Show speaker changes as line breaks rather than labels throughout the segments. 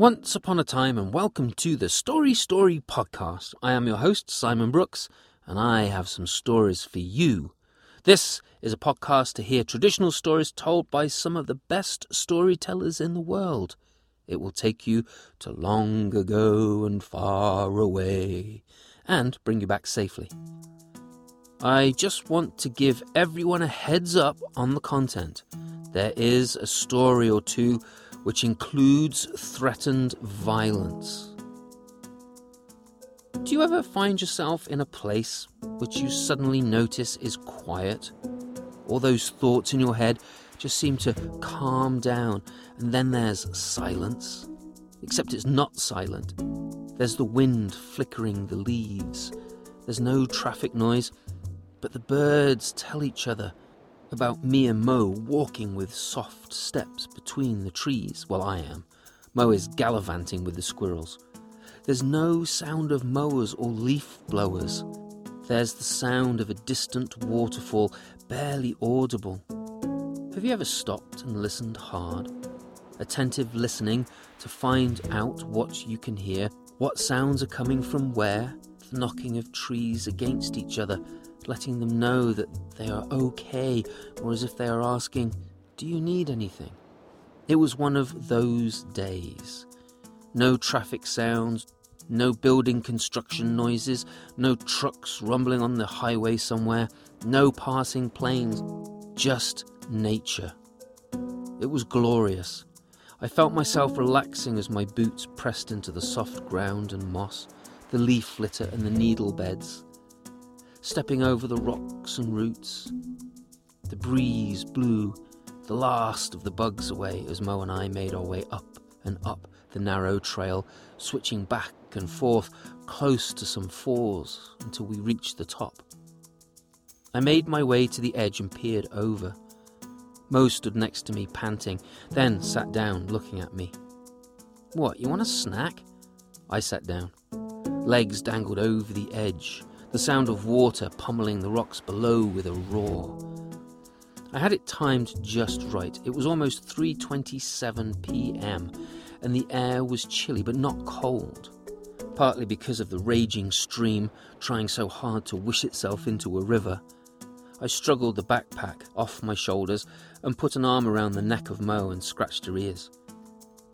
Once upon a time, and welcome to the Story Story podcast. I am your host, Simon Brooks, and I have some stories for you. This is a podcast to hear traditional stories told by some of the best storytellers in the world. It will take you to long ago and far away and bring you back safely. I just want to give everyone a heads up on the content. There is a story or two which includes threatened violence. Do you ever find yourself in a place which you suddenly notice is quiet? All those thoughts in your head just seem to calm down, and then there's silence. Except it's not silent. There's the wind flickering the leaves. There's no traffic noise, but the birds tell each other about me and Mo walking with soft steps between the trees while I am. Mo is gallivanting with the squirrels. There's no sound of mowers or leaf blowers. There's the sound of a distant waterfall, barely audible. Have you ever stopped and listened hard? Attentive listening to find out what you can hear, what sounds are coming from where, the knocking of trees against each other, letting them know that they are okay, or as if they are asking, Do you need anything? It was one of those days. No traffic sounds, no building construction noises, no trucks rumbling on the highway somewhere, no passing planes, just nature. It was glorious. I felt myself relaxing as my boots pressed into the soft ground and moss, the leaf litter and the needle beds stepping over the rocks and roots. The breeze blew the last of the bugs away as Mo and I made our way up and up the narrow trail, switching back and forth close to some falls until we reached the top. I made my way to the edge and peered over. Mo stood next to me, panting, then sat down, looking at me. What, you want a snack? I sat down. Legs dangled over the edge, the sound of water pummeling the rocks below with a roar. I had it timed just right. It was almost 3:27 p.m. and the air was chilly but not cold. Partly because of the raging stream trying so hard to wish itself into a river. I struggled the backpack off my shoulders and put an arm around the neck of Mo and scratched her ears.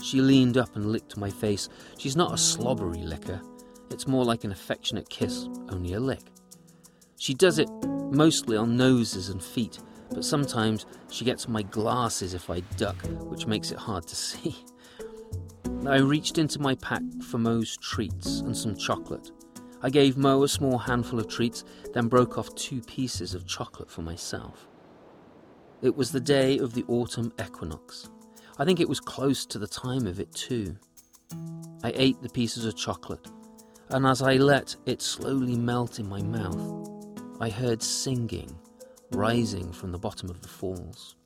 She leaned up and licked my face. She's not a slobbery licker. It's more like an affectionate kiss, only a lick. She does it mostly on noses and feet, but sometimes she gets my glasses if I duck, which makes it hard to see. I reached into my pack for Mo's treats and some chocolate. I gave Mo a small handful of treats, then broke off two pieces of chocolate for myself. It was the day of the autumn equinox. I think it was close to the time of it, too. I ate the pieces of chocolate, and as I let it slowly melt in my mouth, I heard singing rising from the bottom of the falls.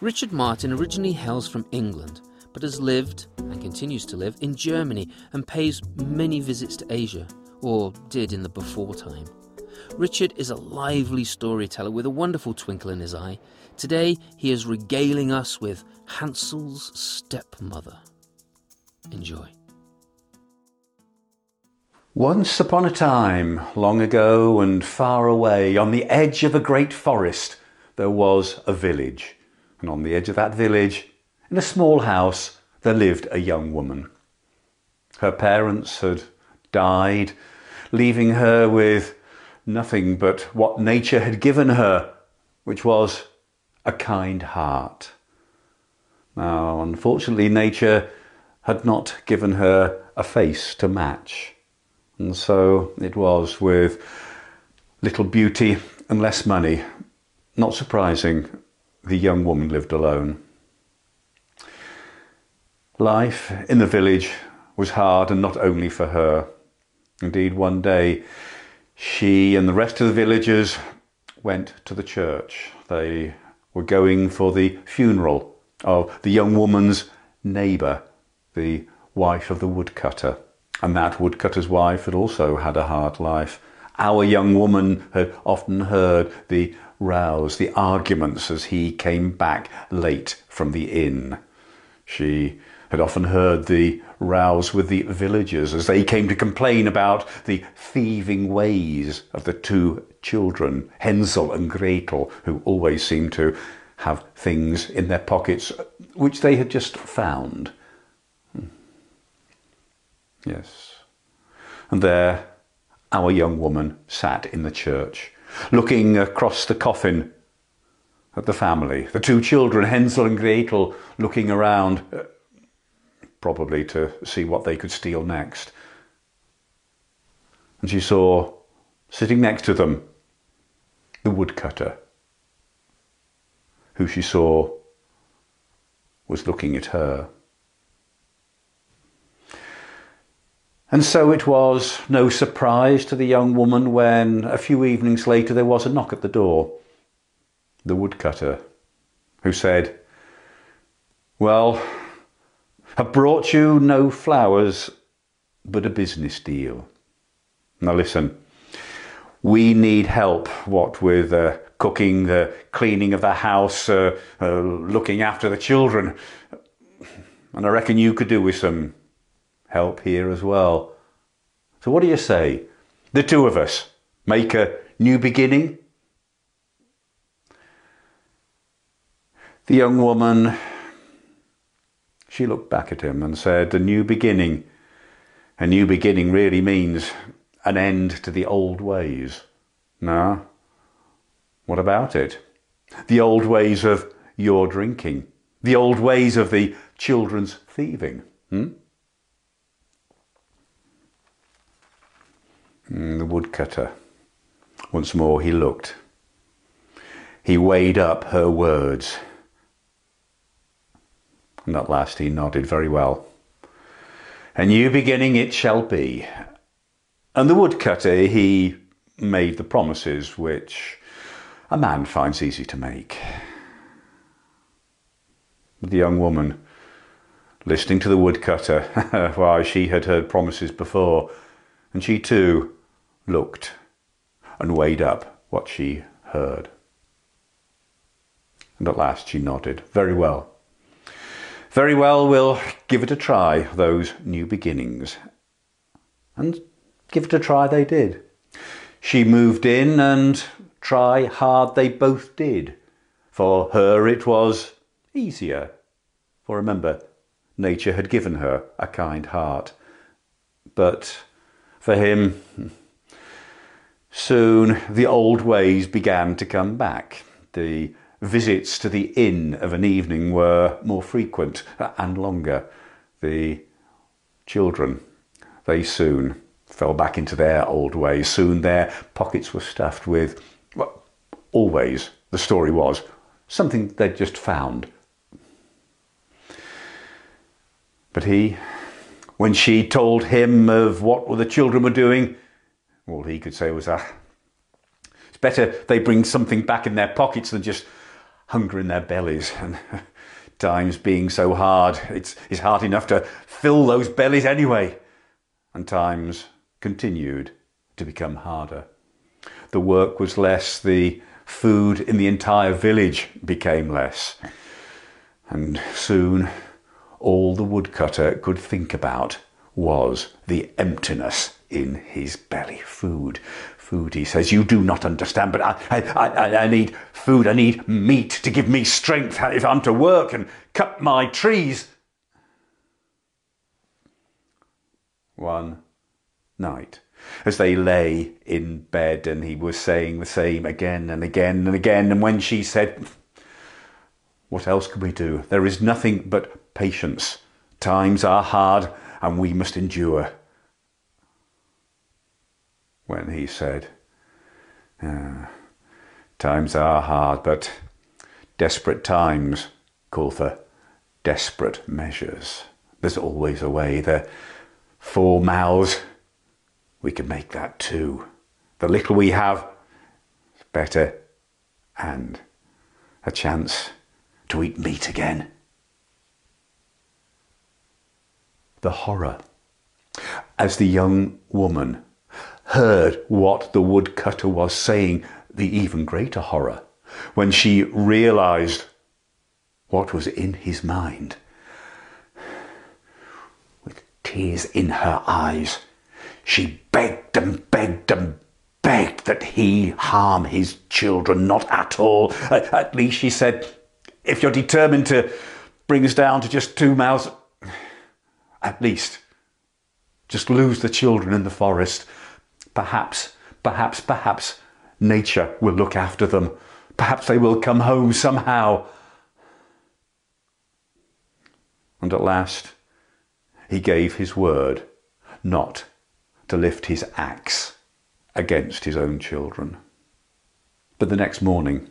Richard Martin originally hails from England, but has lived and continues to live in Germany and pays many visits to Asia, or did in the before time. Richard is a lively storyteller with a wonderful twinkle in his eye. Today he is regaling us with Hansel's stepmother. Enjoy.
Once upon a time, long ago and far away, on the edge of a great forest, there was a village. And on the edge of that village, in a small house, there lived a young woman. Her parents had died, leaving her with nothing but what nature had given her, which was a kind heart. Now, unfortunately, nature had not given her a face to match. And so it was with little beauty and less money. Not surprising, the young woman lived alone. Life in the village was hard, and not only for her. Indeed, one day she and the rest of the villagers went to the church. They were going for the funeral of the young woman's neighbour, the wife of the woodcutter. And that woodcutter's wife had also had a hard life. Our young woman had often heard the rows, the arguments as he came back late from the inn. She had often heard the rows with the villagers as they came to complain about the thieving ways of the two children, Hansel and Gretel, who always seemed to have things in their pockets which they had just found. Hmm. Yes. And there our young woman sat in the church, looking across the coffin at the family, the two children, Hansel and Gretel, looking around, uh, probably to see what they could steal next. And she saw, sitting next to them, the woodcutter, who she saw was looking at her. And so it was no surprise to the young woman when, a few evenings later, there was a knock at the door. The woodcutter, who said, Well, I've brought you no flowers, but a business deal. Now listen, we need help, what with uh, cooking, the cleaning of the house, uh, uh, looking after the children. And I reckon you could do with some help here as well. So, what do you say? The two of us make a new beginning? The young woman, she looked back at him and said, A new beginning. A new beginning really means an end to the old ways. No? What about it? The old ways of your drinking, the old ways of the children's thieving. Hmm? Mm, the woodcutter. Once more he looked. He weighed up her words. And at last he nodded very well. A new beginning it shall be. And the woodcutter, he made the promises which a man finds easy to make. But the young woman, listening to the woodcutter, why, she had heard promises before, and she too looked and weighed up what she heard. And at last she nodded. Very well. Very well, we'll give it a try, those new beginnings. And give it a try they did. She moved in, and try hard they both did. For her it was easier. For remember, nature had given her a kind heart. But for him, Soon the old ways began to come back. The visits to the inn of an evening were more frequent and longer. The children, they soon fell back into their old ways. Soon their pockets were stuffed with, always, the story was, something they'd just found. But he, when she told him of what the children were doing, all he could say was, ah, it's better they bring something back in their pockets than just hunger in their bellies. And times being so hard, it's, it's hard enough to fill those bellies anyway. And times continued to become harder. The work was less, the food in the entire village became less. And soon all the woodcutter could think about was the emptiness in his belly. Food, food, he says. You do not understand, but I, I, I, I need food. I need meat to give me strength if I'm to work and cut my trees. One night, as they lay in bed, and he was saying the same again and again and again, and when she said, What else can we do? There is nothing but patience. Times are hard, and we must endure when he said, ah, Times are hard, but desperate times call for desperate measures. There's always a way. There four mouths. We can make that too. The little we have is better and a chance to eat meat again. The horror. As the young woman heard what the woodcutter was saying, the even greater horror, when she realized what was in his mind. With tears in her eyes, she begged and begged and begged that he harm his children, not at all. At, least, she said, if you're determined to bring us down to just two mouths, at least just lose the children in the forest. Perhaps, perhaps, perhaps nature will look after them. Perhaps they will come home somehow. And at last, he gave his word not to lift his axe against his own children. But the next morning,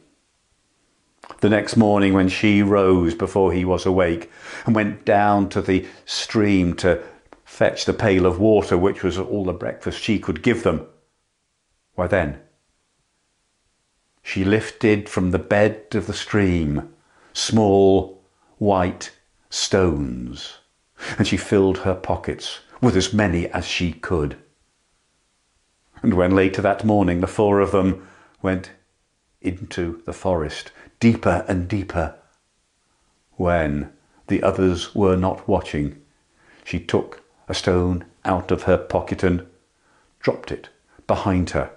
the next morning when she rose before he was awake and went down to the stream to fetch the pail of water which was all the breakfast she could give them, why then, she lifted from the bed of the stream small white stones, and she filled her pockets with as many as she could. And when later that morning the four of them went into the forest, deeper and deeper, when the others were not watching, she took a stone out of her pocket and dropped it behind her,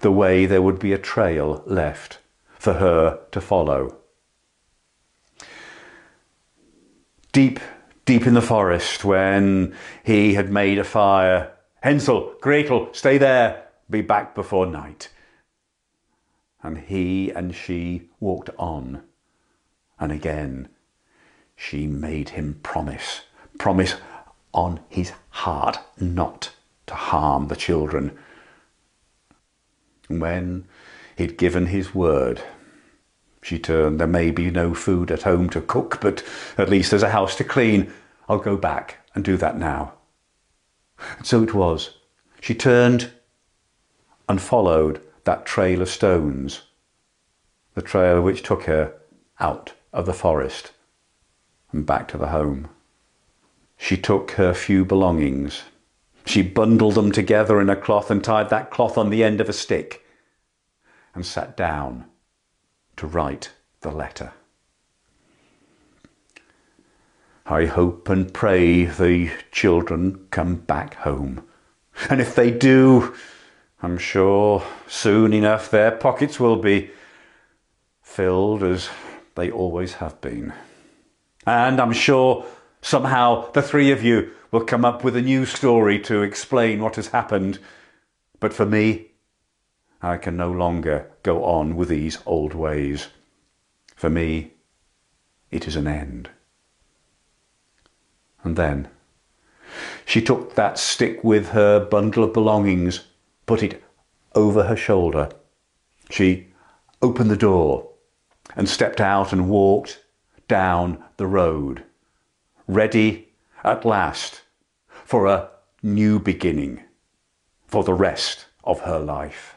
the way there would be a trail left for her to follow. Deep, deep in the forest, when he had made a fire, Hansel, Gretel, stay there, be back before night. And he and she walked on, and again she made him promise, promise on his heart not to harm the children. When he'd given his word, she turned. There may be no food at home to cook, but at least there's a house to clean. I'll go back and do that now. And so it was. She turned and followed that trail of stones, the trail which took her out of the forest and back to the home. She took her few belongings. She bundled them together in a cloth and tied that cloth on the end of a stick and sat down to write the letter. I hope and pray the children come back home. And if they do, I'm sure soon enough their pockets will be filled as they always have been. And I'm sure somehow the three of you will come up with a new story to explain what has happened. But for me, I can no longer go on with these old ways. For me, it is an end. And then she took that stick with her bundle of belongings, put it over her shoulder. She opened the door and stepped out and walked down the road, ready at last for a new beginning for the rest of her life.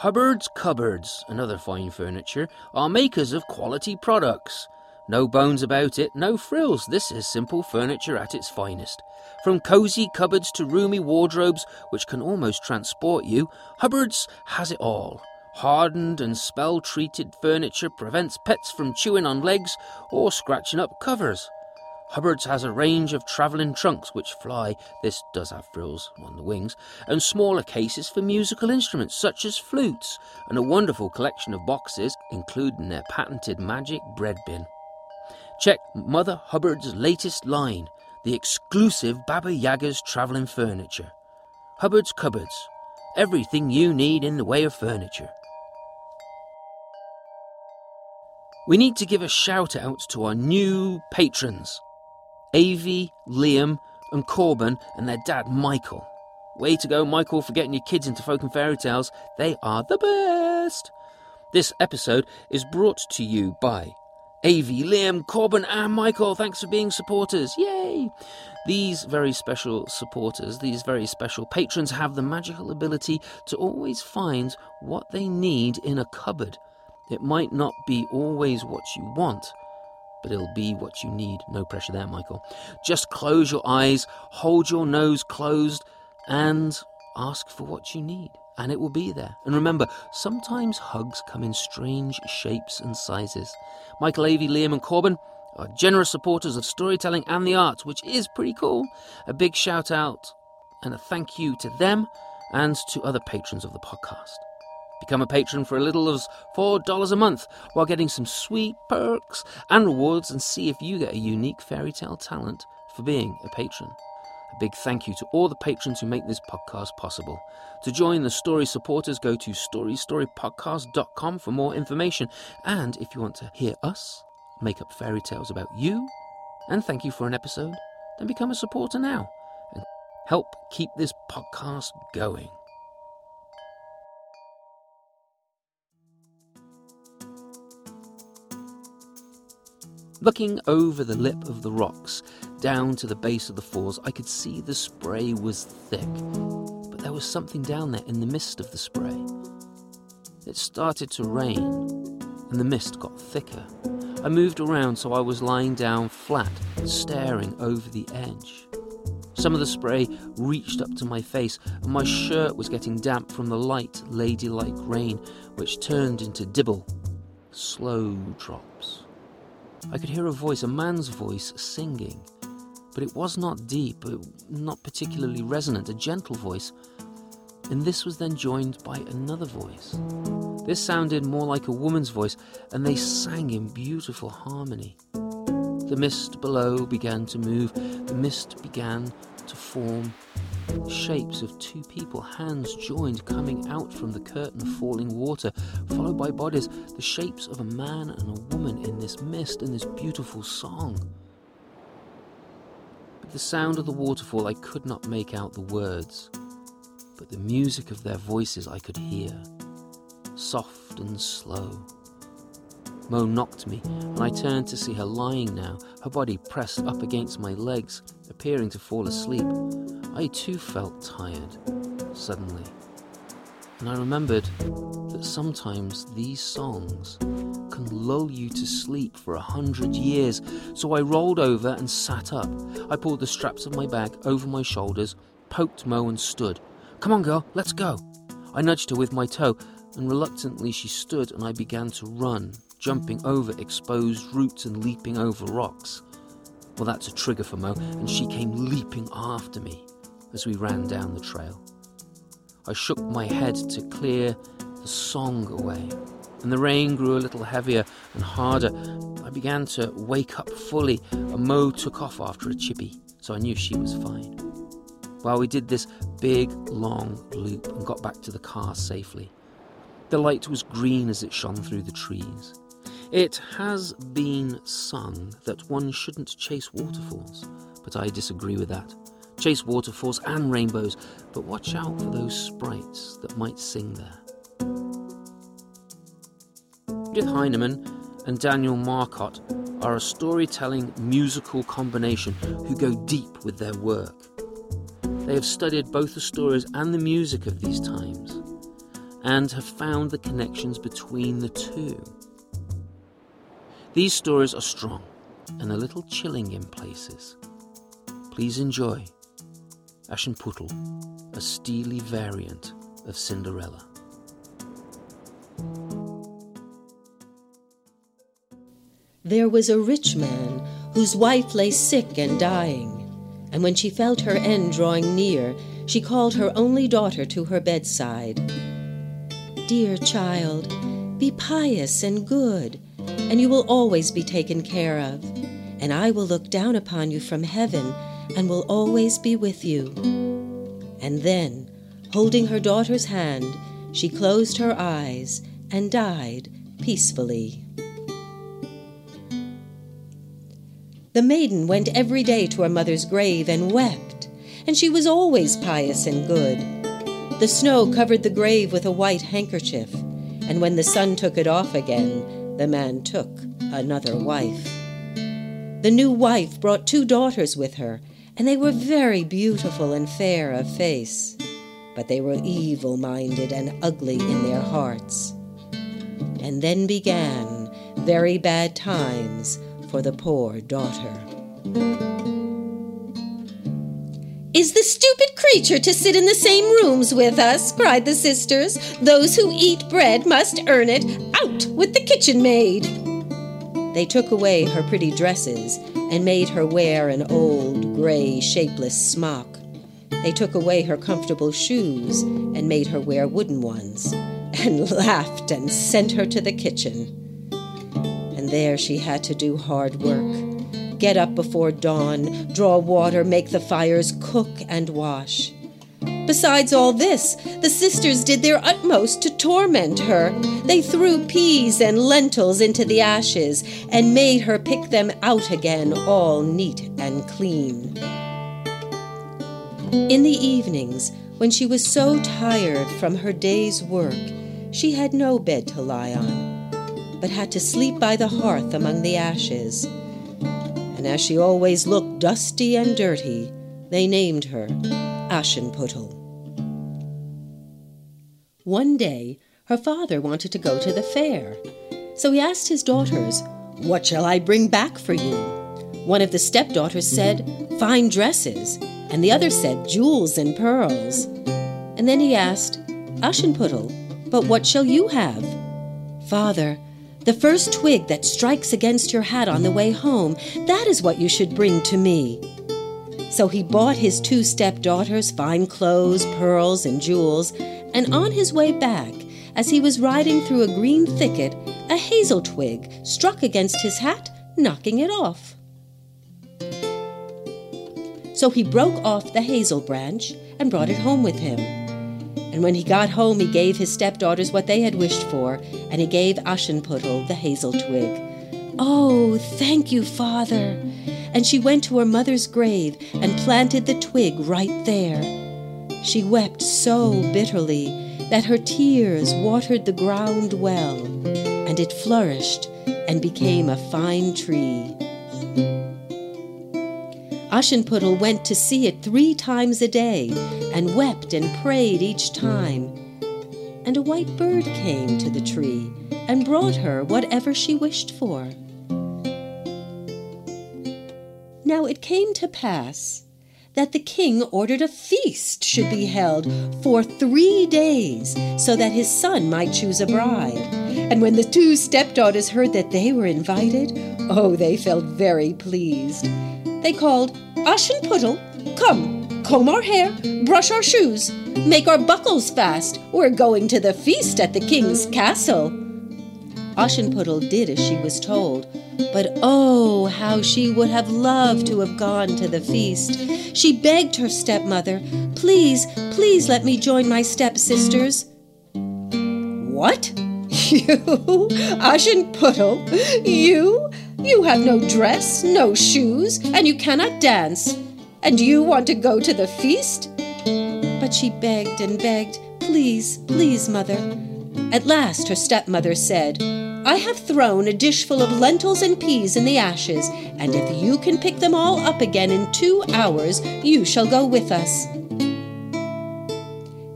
Hubbard's Cupboards and other fine furniture are makers of quality products. No bones about it, no frills. This is simple furniture at its finest. From cosy cupboards to roomy wardrobes, which can almost transport you, Hubbard's has it all. Hardened and spell treated furniture prevents pets from chewing on legs or scratching up covers. Hubbard's has a range of travelling trunks which fly, this does have frills on the wings, and smaller cases for musical instruments such as flutes, and a wonderful collection of boxes, including their patented magic bread bin. Check Mother Hubbard's latest line, the exclusive Baba Yaga's travelling furniture. Hubbard's Cupboards, everything you need in the way of furniture. We need to give a shout out to our new patrons. Avi, Liam, and Corbin and their dad Michael. Way to go, Michael, for getting your kids into folk and fairy tales. They are the best. This episode is brought to you by Avi, Liam, Corbin, and Michael. Thanks for being supporters. Yay! These very special supporters, these very special patrons, have the magical ability to always find what they need in a cupboard. It might not be always what you want, but it'll be what you need. No pressure there, Michael. Just close your eyes, hold your nose closed, and ask for what you need, and it will be there. And remember, sometimes hugs come in strange shapes and sizes. Michael Avi, Liam, and Corbin are generous supporters of storytelling and the arts, which is pretty cool. A big shout out and a thank you to them and to other patrons of the podcast. Become a patron for a little as $4 a month while getting some sweet perks and rewards and see if you get a unique fairy tale talent for being a patron. A big thank you to all the patrons who make this podcast possible. To join the story supporters, go to storystorypodcast.com for more information. And if you want to hear us make up fairy tales about you and thank you for an episode, then become a supporter now and help keep this podcast going. Looking over the lip of the rocks, down to the base of the falls, I could see the spray was thick, but there was something down there in the mist of the spray. It started to rain, and the mist got thicker. I moved around so I was lying down flat, staring over the edge. Some of the spray reached up to my face, and my shirt was getting damp from the light, ladylike rain, which turned into dibble, slow drops. I could hear a voice, a man's voice, singing. But it was not deep, not particularly resonant, a gentle voice. And this was then joined by another voice. This sounded more like a woman's voice, and they sang in beautiful harmony. The mist below began to move, the mist began to form shapes of two people, hands joined, coming out from the curtain falling water, followed by bodies, the shapes of a man and a woman in this mist, and this beautiful song. With the sound of the waterfall, I could not make out the words, but the music of their voices I could hear, soft and slow. Mo knocked me, and I turned to see her lying now, her body pressed up against my legs, appearing to fall asleep. I too felt tired, suddenly. And I remembered that sometimes these songs can lull you to sleep for a hundred years. So I rolled over and sat up. I pulled the straps of my bag over my shoulders, poked Mo, and stood. Come on, girl, let's go. I nudged her with my toe, and reluctantly she stood, and I began to run, jumping over exposed roots and leaping over rocks. Well, that's a trigger for Mo, and she came leaping after me as we ran down the trail. I shook my head to clear the song away, and the rain grew a little heavier and harder. I began to wake up fully, and Mo took off after a chippy, so I knew she was fine. While we did this big, long loop and got back to the car safely, the light was green as it shone through the trees. It has been sung that one shouldn't chase waterfalls, but I disagree with that. Chase waterfalls and rainbows, but watch out for those sprites that might sing there. Judith Heinemann and Daniel Marcotte are a storytelling musical combination who go deep with their work. They have studied both the stories and the music of these times and have found the connections between the two. These stories are strong and a little chilling in places. Please enjoy Aschenputtel, a steely variant of Cinderella.
There was a rich man whose wife lay sick and dying, and when she felt her end drawing near, she called her only daughter to her bedside. Dear child, be pious and good, and you will always be taken care of, and I will look down upon you from heaven and will always be with you. And then, holding her daughter's hand, she closed her eyes and died peacefully. The maiden went every day to her mother's grave and wept, and she was always pious and good. The snow covered the grave with a white handkerchief, And when the sun took it off again, the man took another wife. The new wife brought two daughters with her, and they were very beautiful and fair of face, but they were evil minded and ugly in their hearts. And then began very bad times for the poor daughter.
Is the stupid creature to sit in the same rooms with us? cried the sisters. Those who eat bread must earn it. Out with the kitchen maid!
They took away her pretty dresses and made her wear an old, gray, shapeless smock. They took away her comfortable shoes and made her wear wooden ones, and laughed and sent her to the kitchen. And there she had to do hard work get up before dawn, draw water, make the fires, cook, and wash. Besides all this, the sisters did their utmost to torment her. They threw peas and lentils into the ashes and made her pick them out again, all neat and clean. In the evenings, when she was so tired from her day's work, she had no bed to lie on, but had to sleep by the hearth among the ashes and as she always looked dusty and dirty, they named her Aschenputtel. One day, her father wanted to go to the fair, so he asked his daughters, What shall I bring back for you? One of the stepdaughters said, Fine dresses, and the other said, Jewels and pearls. And then he asked, Aschenputtel, but what shall you have? Father, the first twig that strikes against your hat on the way home, that is what you should bring to me. So he bought his two stepdaughters fine clothes, pearls, and jewels, and on his way back, as he was riding through a green thicket, a hazel twig struck against his hat, knocking it off. So he broke off the hazel branch and brought it home with him. And when he got home, he gave his stepdaughters what they had wished for, and he gave Aschenputtel the hazel twig. Oh, thank you, father! And she went to her mother's grave and planted the twig right there. She wept so bitterly that her tears watered the ground well, and it flourished and became a fine tree. Aschenputtel went to see it three times a day and wept and prayed each time. And a white bird came to the tree and brought her whatever she wished for. Now it came to pass that the king ordered a feast should be held for three days so that his son might choose a bride. And when the two stepdaughters heard that they were invited, oh, they felt very pleased. They called Aschenputtel, come, comb our hair, brush our shoes, make our buckles fast. We're going to the feast at the king's castle. Aschenputtel did as she was told, but oh, how she would have loved to have gone to the feast. She begged her stepmother, Please, please let me join my stepsisters. What? You, Aschenputtel? You? You have no dress, no shoes, and you cannot dance. And you want to go to the feast? But she begged and begged, Please, please, mother. At last her stepmother said, I have thrown a dishful of lentils and peas in the ashes, and if you can pick them all up again in two hours, you shall go with us.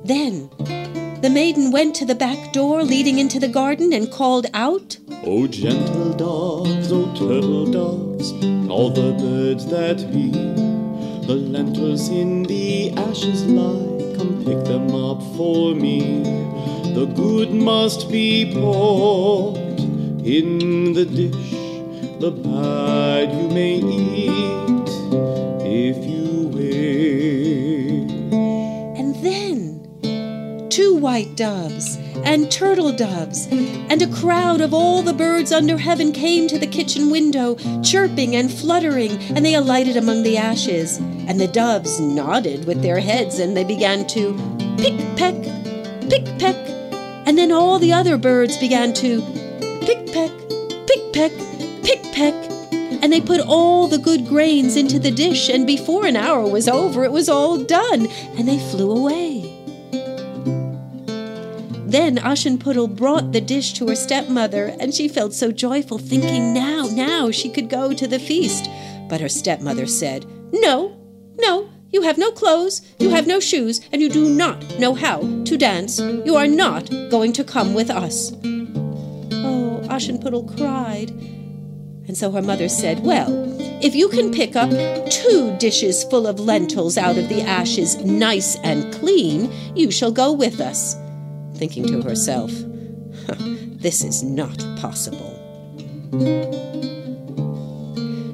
Then the maiden went to the back door leading into the garden and called out,
O gentle doves, O turtle doves, all the birds that be, the lentils in the ashes lie, come pick them up for me. The good must be poured in the dish, the bad you may eat if
two white doves and turtle doves, and a crowd of all the birds under heaven came to the kitchen window, chirping and fluttering, and they alighted among the ashes. And the doves nodded with their heads, and they began to pick peck, pick peck, and then all the other birds began to pick peck, pick peck, pick peck. And they put all the good grains into the dish, and before an hour was over, it was all done, and they flew away. Then Aschenputtel brought the dish to her stepmother, and she felt so joyful, thinking now, now she could go to the feast. But her stepmother said, No, no, you have no clothes, you have no shoes, and you do not know how to dance. You are not going to come with us. Oh, Aschenputtel cried. And so her mother said, Well, if you can pick up two dishes full of lentils out of the ashes, nice and clean, you shall go with us. Thinking to herself, This is not possible.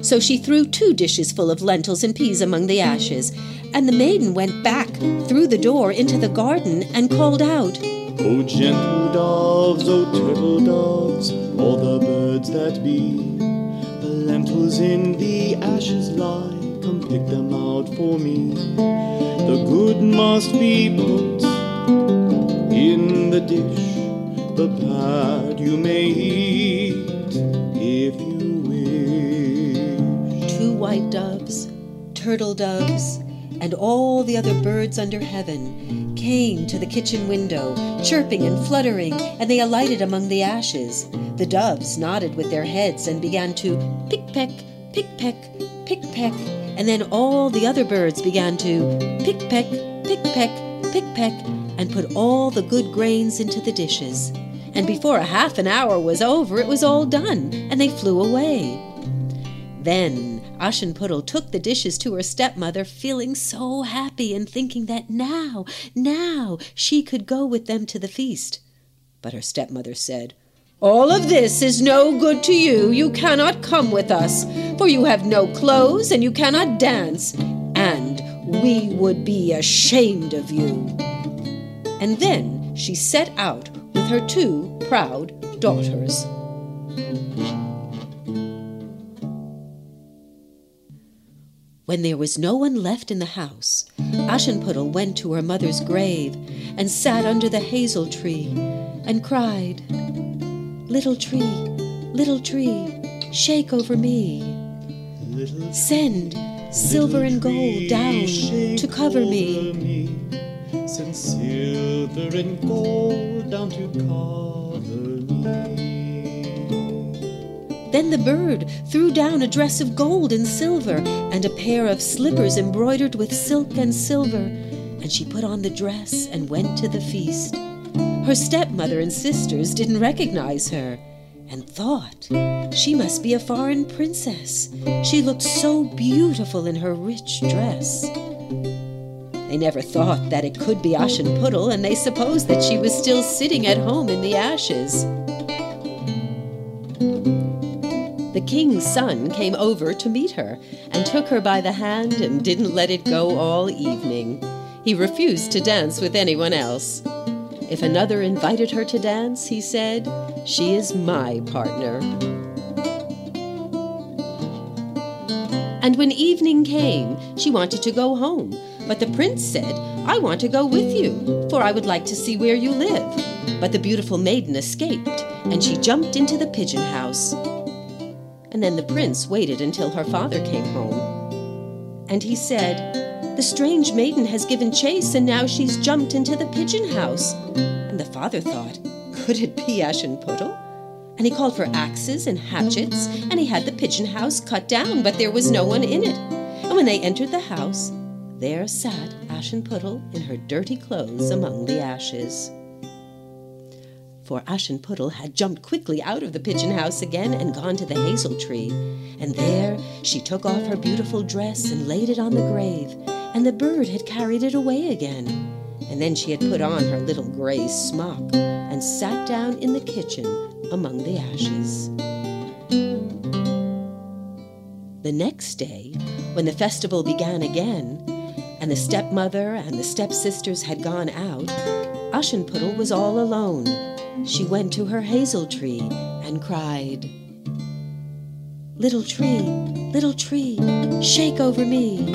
So she threw two dishes full of lentils and peas among the ashes, and the maiden went back through the door into the garden and called out,
O gentle doves, O turtle doves, all the birds that be, the lentils in the ashes lie, come pick them out for me. The good must be put in the dish, the bad you may eat if you wish.
two white doves, turtle doves, and all the other birds under heaven came to the kitchen window, chirping and fluttering, and they alighted among the ashes. The doves nodded with their heads and began to pick peck, pick peck, pick peck, and then all the other birds began to pick peck, pick peck, pick peck, and put all the good grains into the dishes. And before a half an hour was over, it was all done, and they flew away. Then Aschenputtel took the dishes to her stepmother, feeling so happy and thinking that now, now she could go with them to the feast. But her stepmother said, All of this is no good to you. You cannot come with us, for you have no clothes and you cannot dance, and we would be ashamed of you. And then she set out with her two proud daughters. When there was no one left in the house, Aschenputtel went to her mother's grave and sat under the hazel tree and cried, Little tree, little tree, shake over me.
Little
Send silver and gold down to cover me.
me. Send silver and gold down to cover me.
Then the bird threw down a dress of gold and silver and a pair of slippers embroidered with silk and silver, and she put on the dress and went to the feast. Her stepmother and sisters didn't recognize her and thought she must be a foreign princess. She looked so beautiful in her rich dress. They never thought that it could be Aschenputtel, and they supposed that she was still sitting at home in the ashes. The king's son came over to meet her and took her by the hand and didn't let it go all evening. He refused to dance with anyone else. If another invited her to dance, he said, she is my partner. And when evening came, she wanted to go home. But the prince said, I want to go with you, for I would like to see where you live. But the beautiful maiden escaped, and she jumped into the pigeon house. And then the prince waited until her father came home. And he said, The strange maiden has given chase, and now she's jumped into the pigeon house. And the father thought, Could it be Aschenputtel? And he called for axes and hatchets, and he had the pigeon house cut down, but there was no one in it. And when they entered the house, there sat Aschenputtel in her dirty clothes among the ashes. For Aschenputtel had jumped quickly out of the pigeon house again and gone to the hazel tree. And there she took off her beautiful dress and laid it on the grave, and the bird had carried it away again. And then she had put on her little gray smock and sat down in the kitchen among the ashes. The next day, when the festival began again, and the stepmother and the stepsisters had gone out, Aschenputtel was all alone. She went to her hazel tree and cried, Little tree, little tree, shake over me.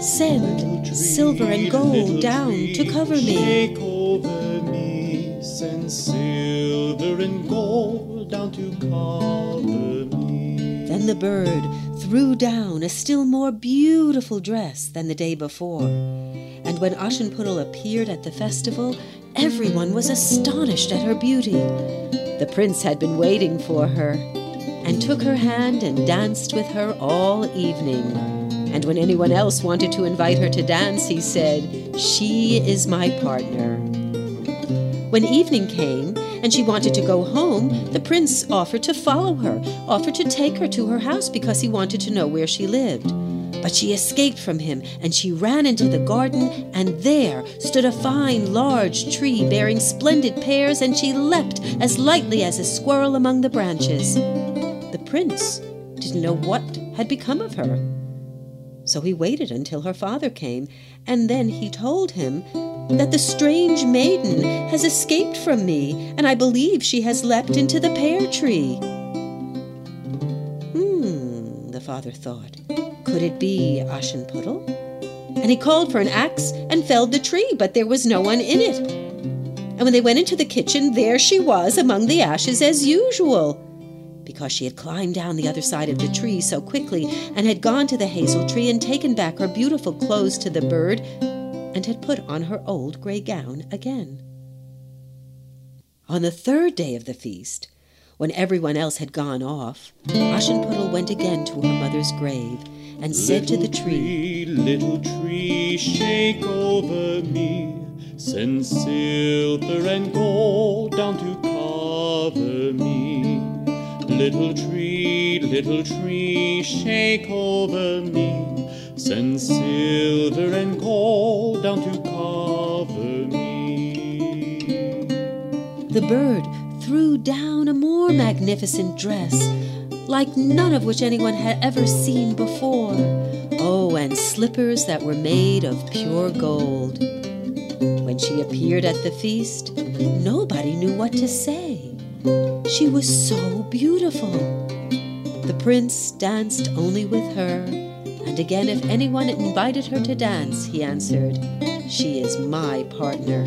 Send silver and gold down to cover me.
Shake over me. Send silver and gold down to cover me.
Then the bird threw down a still more beautiful dress than the day before. And when Aschenputtel appeared at the festival, everyone was astonished at her beauty. The prince had been waiting for her and took her hand and danced with her all evening. And when anyone else wanted to invite her to dance, he said, She is my partner. When evening came and she wanted to go home, the prince offered to follow her, offered to take her to her house because he wanted to know where she lived. But she escaped from him, and she ran into the garden, and there stood a fine large tree bearing splendid pears, and she leapt as lightly as a squirrel among the branches. The prince didn't know what had become of her. So he waited until her father came, and then he told him that the strange maiden has escaped from me, and I believe she has leapt into the pear tree. Hmm, the father thought. Could it be Aschenputtel? And he called for an axe and felled the tree, but there was no one in it. And when they went into the kitchen, there she was among the ashes as usual. Because she had climbed down the other side of the tree so quickly and had gone to the hazel tree and taken back her beautiful clothes to the bird and had put on her old gray gown again. On the third day of the feast, when everyone else had gone off, Aschenputtel went again to her mother's grave and said to the tree, tree,
Little tree, shake over me, send silver and gold down to cover me. Little tree, little tree, shake over me, send silver and gold down to cover me.
The bird threw down a more magnificent dress like none of which anyone had ever seen before. Oh, and slippers that were made of pure gold. When she appeared at the feast, nobody knew what to say. She was so beautiful. The prince danced only with her, and again, if anyone invited her to dance, he answered, She is my partner.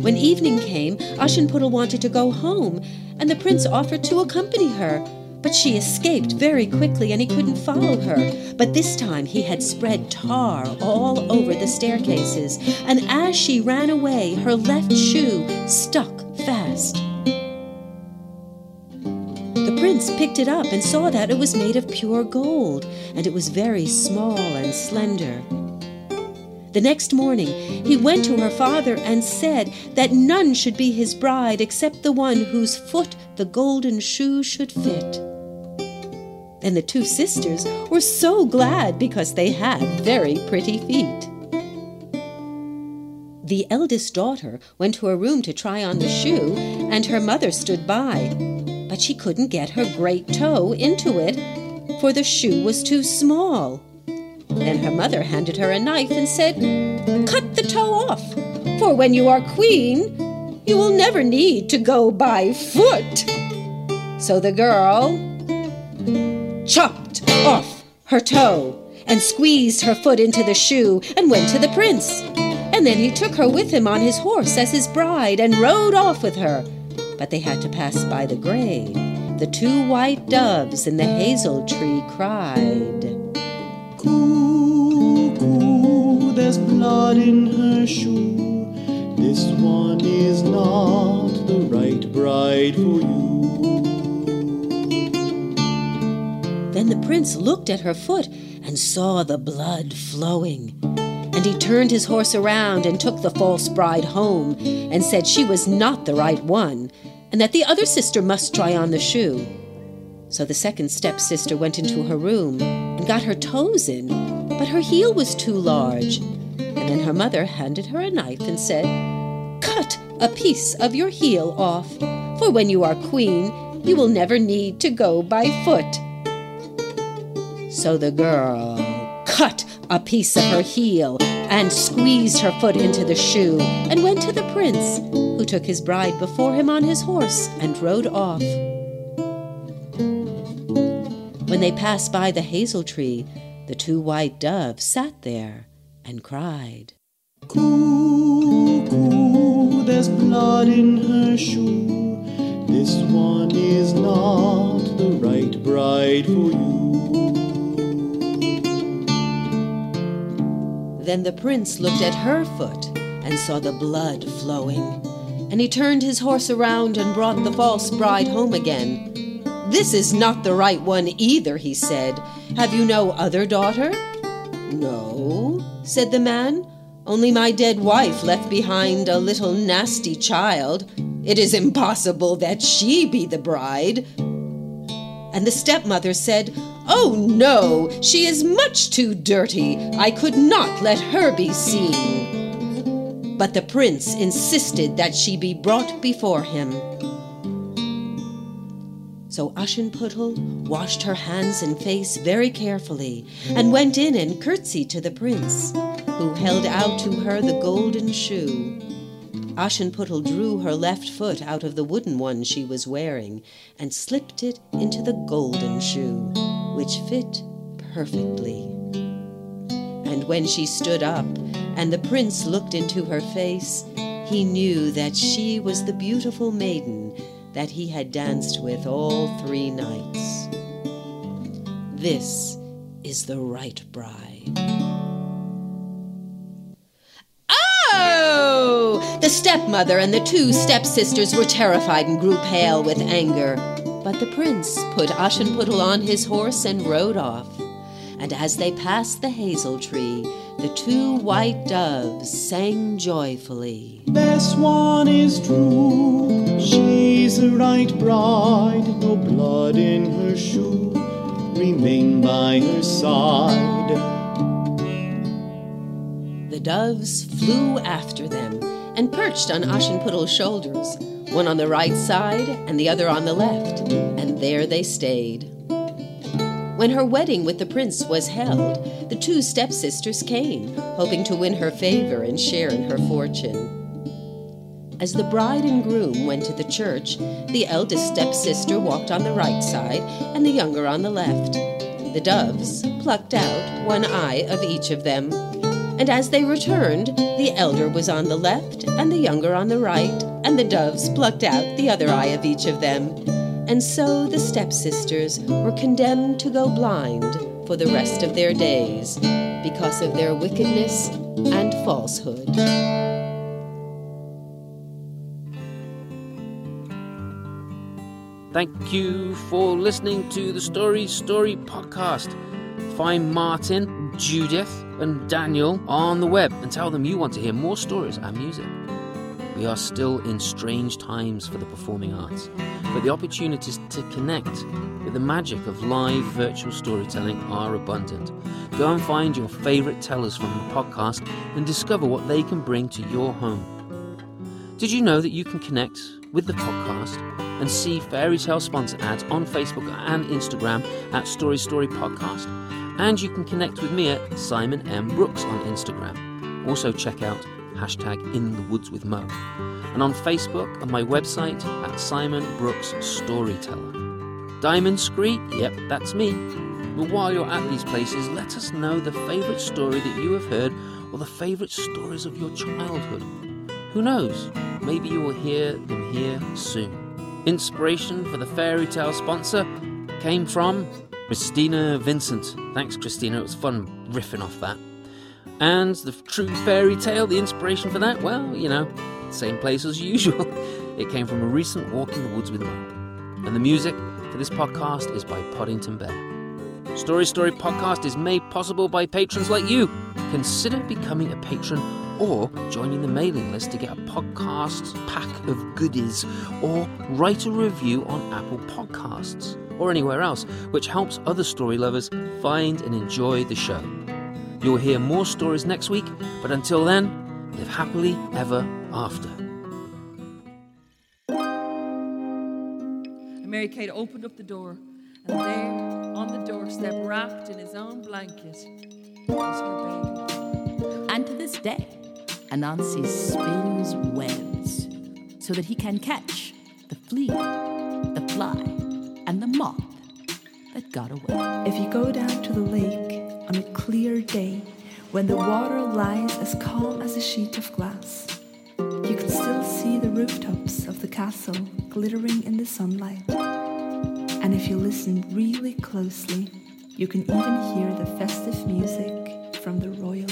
When evening came, Aschenputtel wanted to go home, and the prince offered to accompany her. But she escaped very quickly, and he couldn't follow her. But this time he had spread tar all over the staircases, and as she ran away, her left shoe stuck fast. The prince picked it up and saw that it was made of pure gold, and it was very small and slender. The next morning he went to her father and said that none should be his bride except the one whose foot the golden shoe should fit. And the two sisters were so glad because they had very pretty feet. The eldest daughter went to her room to try on the shoe, and her mother stood by. But she couldn't get her great toe into it, for the shoe was too small. Then her mother handed her a knife and said, Cut the toe off, for when you are queen, you will never need to go by foot. So the girl chopped off her toe and squeezed her foot into the shoe and went to the prince. And then he took her with him on his horse as his bride and rode off with her. But they had to pass by the grave. The two white doves in the hazel tree cried.
Coo, coo, there's blood in her shoe. This one is not the right bride for you.
Then the prince looked at her foot and saw the blood flowing. And he turned his horse around and took the false bride home and said she was not the right one and that the other sister must try on the shoe. So the second stepsister went into her room and got her toes in, but her heel was too large. And then her mother handed her a knife and said, Cut a piece of your heel off, for when you are queen, you will never need to go by foot. So the girl cut a piece of her heel and squeezed her foot into the shoe and went to the prince, who took his bride before him on his horse and rode off. When they passed by the hazel tree, the two white doves sat there and cried.
Cuckoo, there's blood in her shoe. This one is not the right bride for you.
Then the prince looked at her foot and saw the blood flowing. And he turned his horse around and brought the false bride home again. This is not the right one either, he said. Have you no other daughter? No, said the man. Only my dead wife left behind a little nasty child. It is impossible that she be the bride. And the stepmother said, Oh no, she is much too dirty. I could not let her be seen. But the prince insisted that she be brought before him. So Aschenputtel washed her hands and face very carefully and went in and curtsied to the prince, who held out to her the golden shoe. Aschenputtel drew her left foot out of the wooden one she was wearing and slipped it into the golden shoe, which fit perfectly. And when she stood up and the prince looked into her face, he knew that she was the beautiful maiden that he had danced with all three nights. This is the right bride. Oh! The stepmother and the two stepsisters were terrified and grew pale with anger. But the prince put Aschenputtel on his horse and rode off. And as they passed the hazel tree, the two white doves sang joyfully.
This one is true, she's the right bride, no blood in her shoe, remain by her side.
The doves flew after them and perched on Aschenputtel's shoulders, one on the right side and the other on the left, and there they stayed. When her wedding with the prince was held, the two stepsisters came, hoping to win her favor and share in her fortune. As the bride and groom went to the church, the eldest stepsister walked on the right side and the younger on the left. The doves plucked out one eye of each of them and as they returned, the elder was on the left and the younger on the right, and the doves plucked out the other eye of each of them. And so the stepsisters were condemned to go blind for the rest of their days because of their wickedness and falsehood.
Thank you for listening to the Story Story podcast. Find Martin, Judith, and Daniel on the web and tell them you want to hear more stories and music. We are still in strange times for the performing arts, but the opportunities to connect with the magic of live virtual storytelling are abundant. Go and find your favourite tellers from the podcast and discover what they can bring to your home. Did you know that you can connect with the podcast and see fairy tale sponsor ads on Facebook and Instagram at Story Story Podcast? And you can connect with me at Simon M. Brooks on Instagram. Also, check out hashtag In the Woods with Mo. And on Facebook and my website at Simon Brooks Storyteller. Diamond Scree, yep, that's me. But while you're at these places, let us know the favourite story that you have heard or the favourite stories of your childhood. Who knows? Maybe you will hear them here soon. Inspiration for the fairy tale sponsor came from Christina Vincent. Thanks, Christina. It was fun riffing off that. And the true fairy tale, the inspiration for that, well, you know, same place as usual. It came from a recent walk in the woods with Mo. And the music for this podcast is by Poddington Bear. Story Story Podcast is made possible by patrons like you. Consider becoming a patron or joining the mailing list to get a podcast pack of goodies or write a review on Apple Podcasts or anywhere else, which helps other story lovers find and enjoy the show. You'll hear more stories next week, but until then, live happily ever after.
And Mary Kate opened up the door, and there, on the doorstep, wrapped in his own blanket, was her baby.
And to this day, Anansi spins webs so that he can catch the flea, the fly, and the moth that got away.
If you go down to the lake on a clear day when the water lies as calm as a sheet of glass, you can still see the rooftops of the castle glittering in the sunlight. And if you listen really closely, you can even hear the festive music from the royal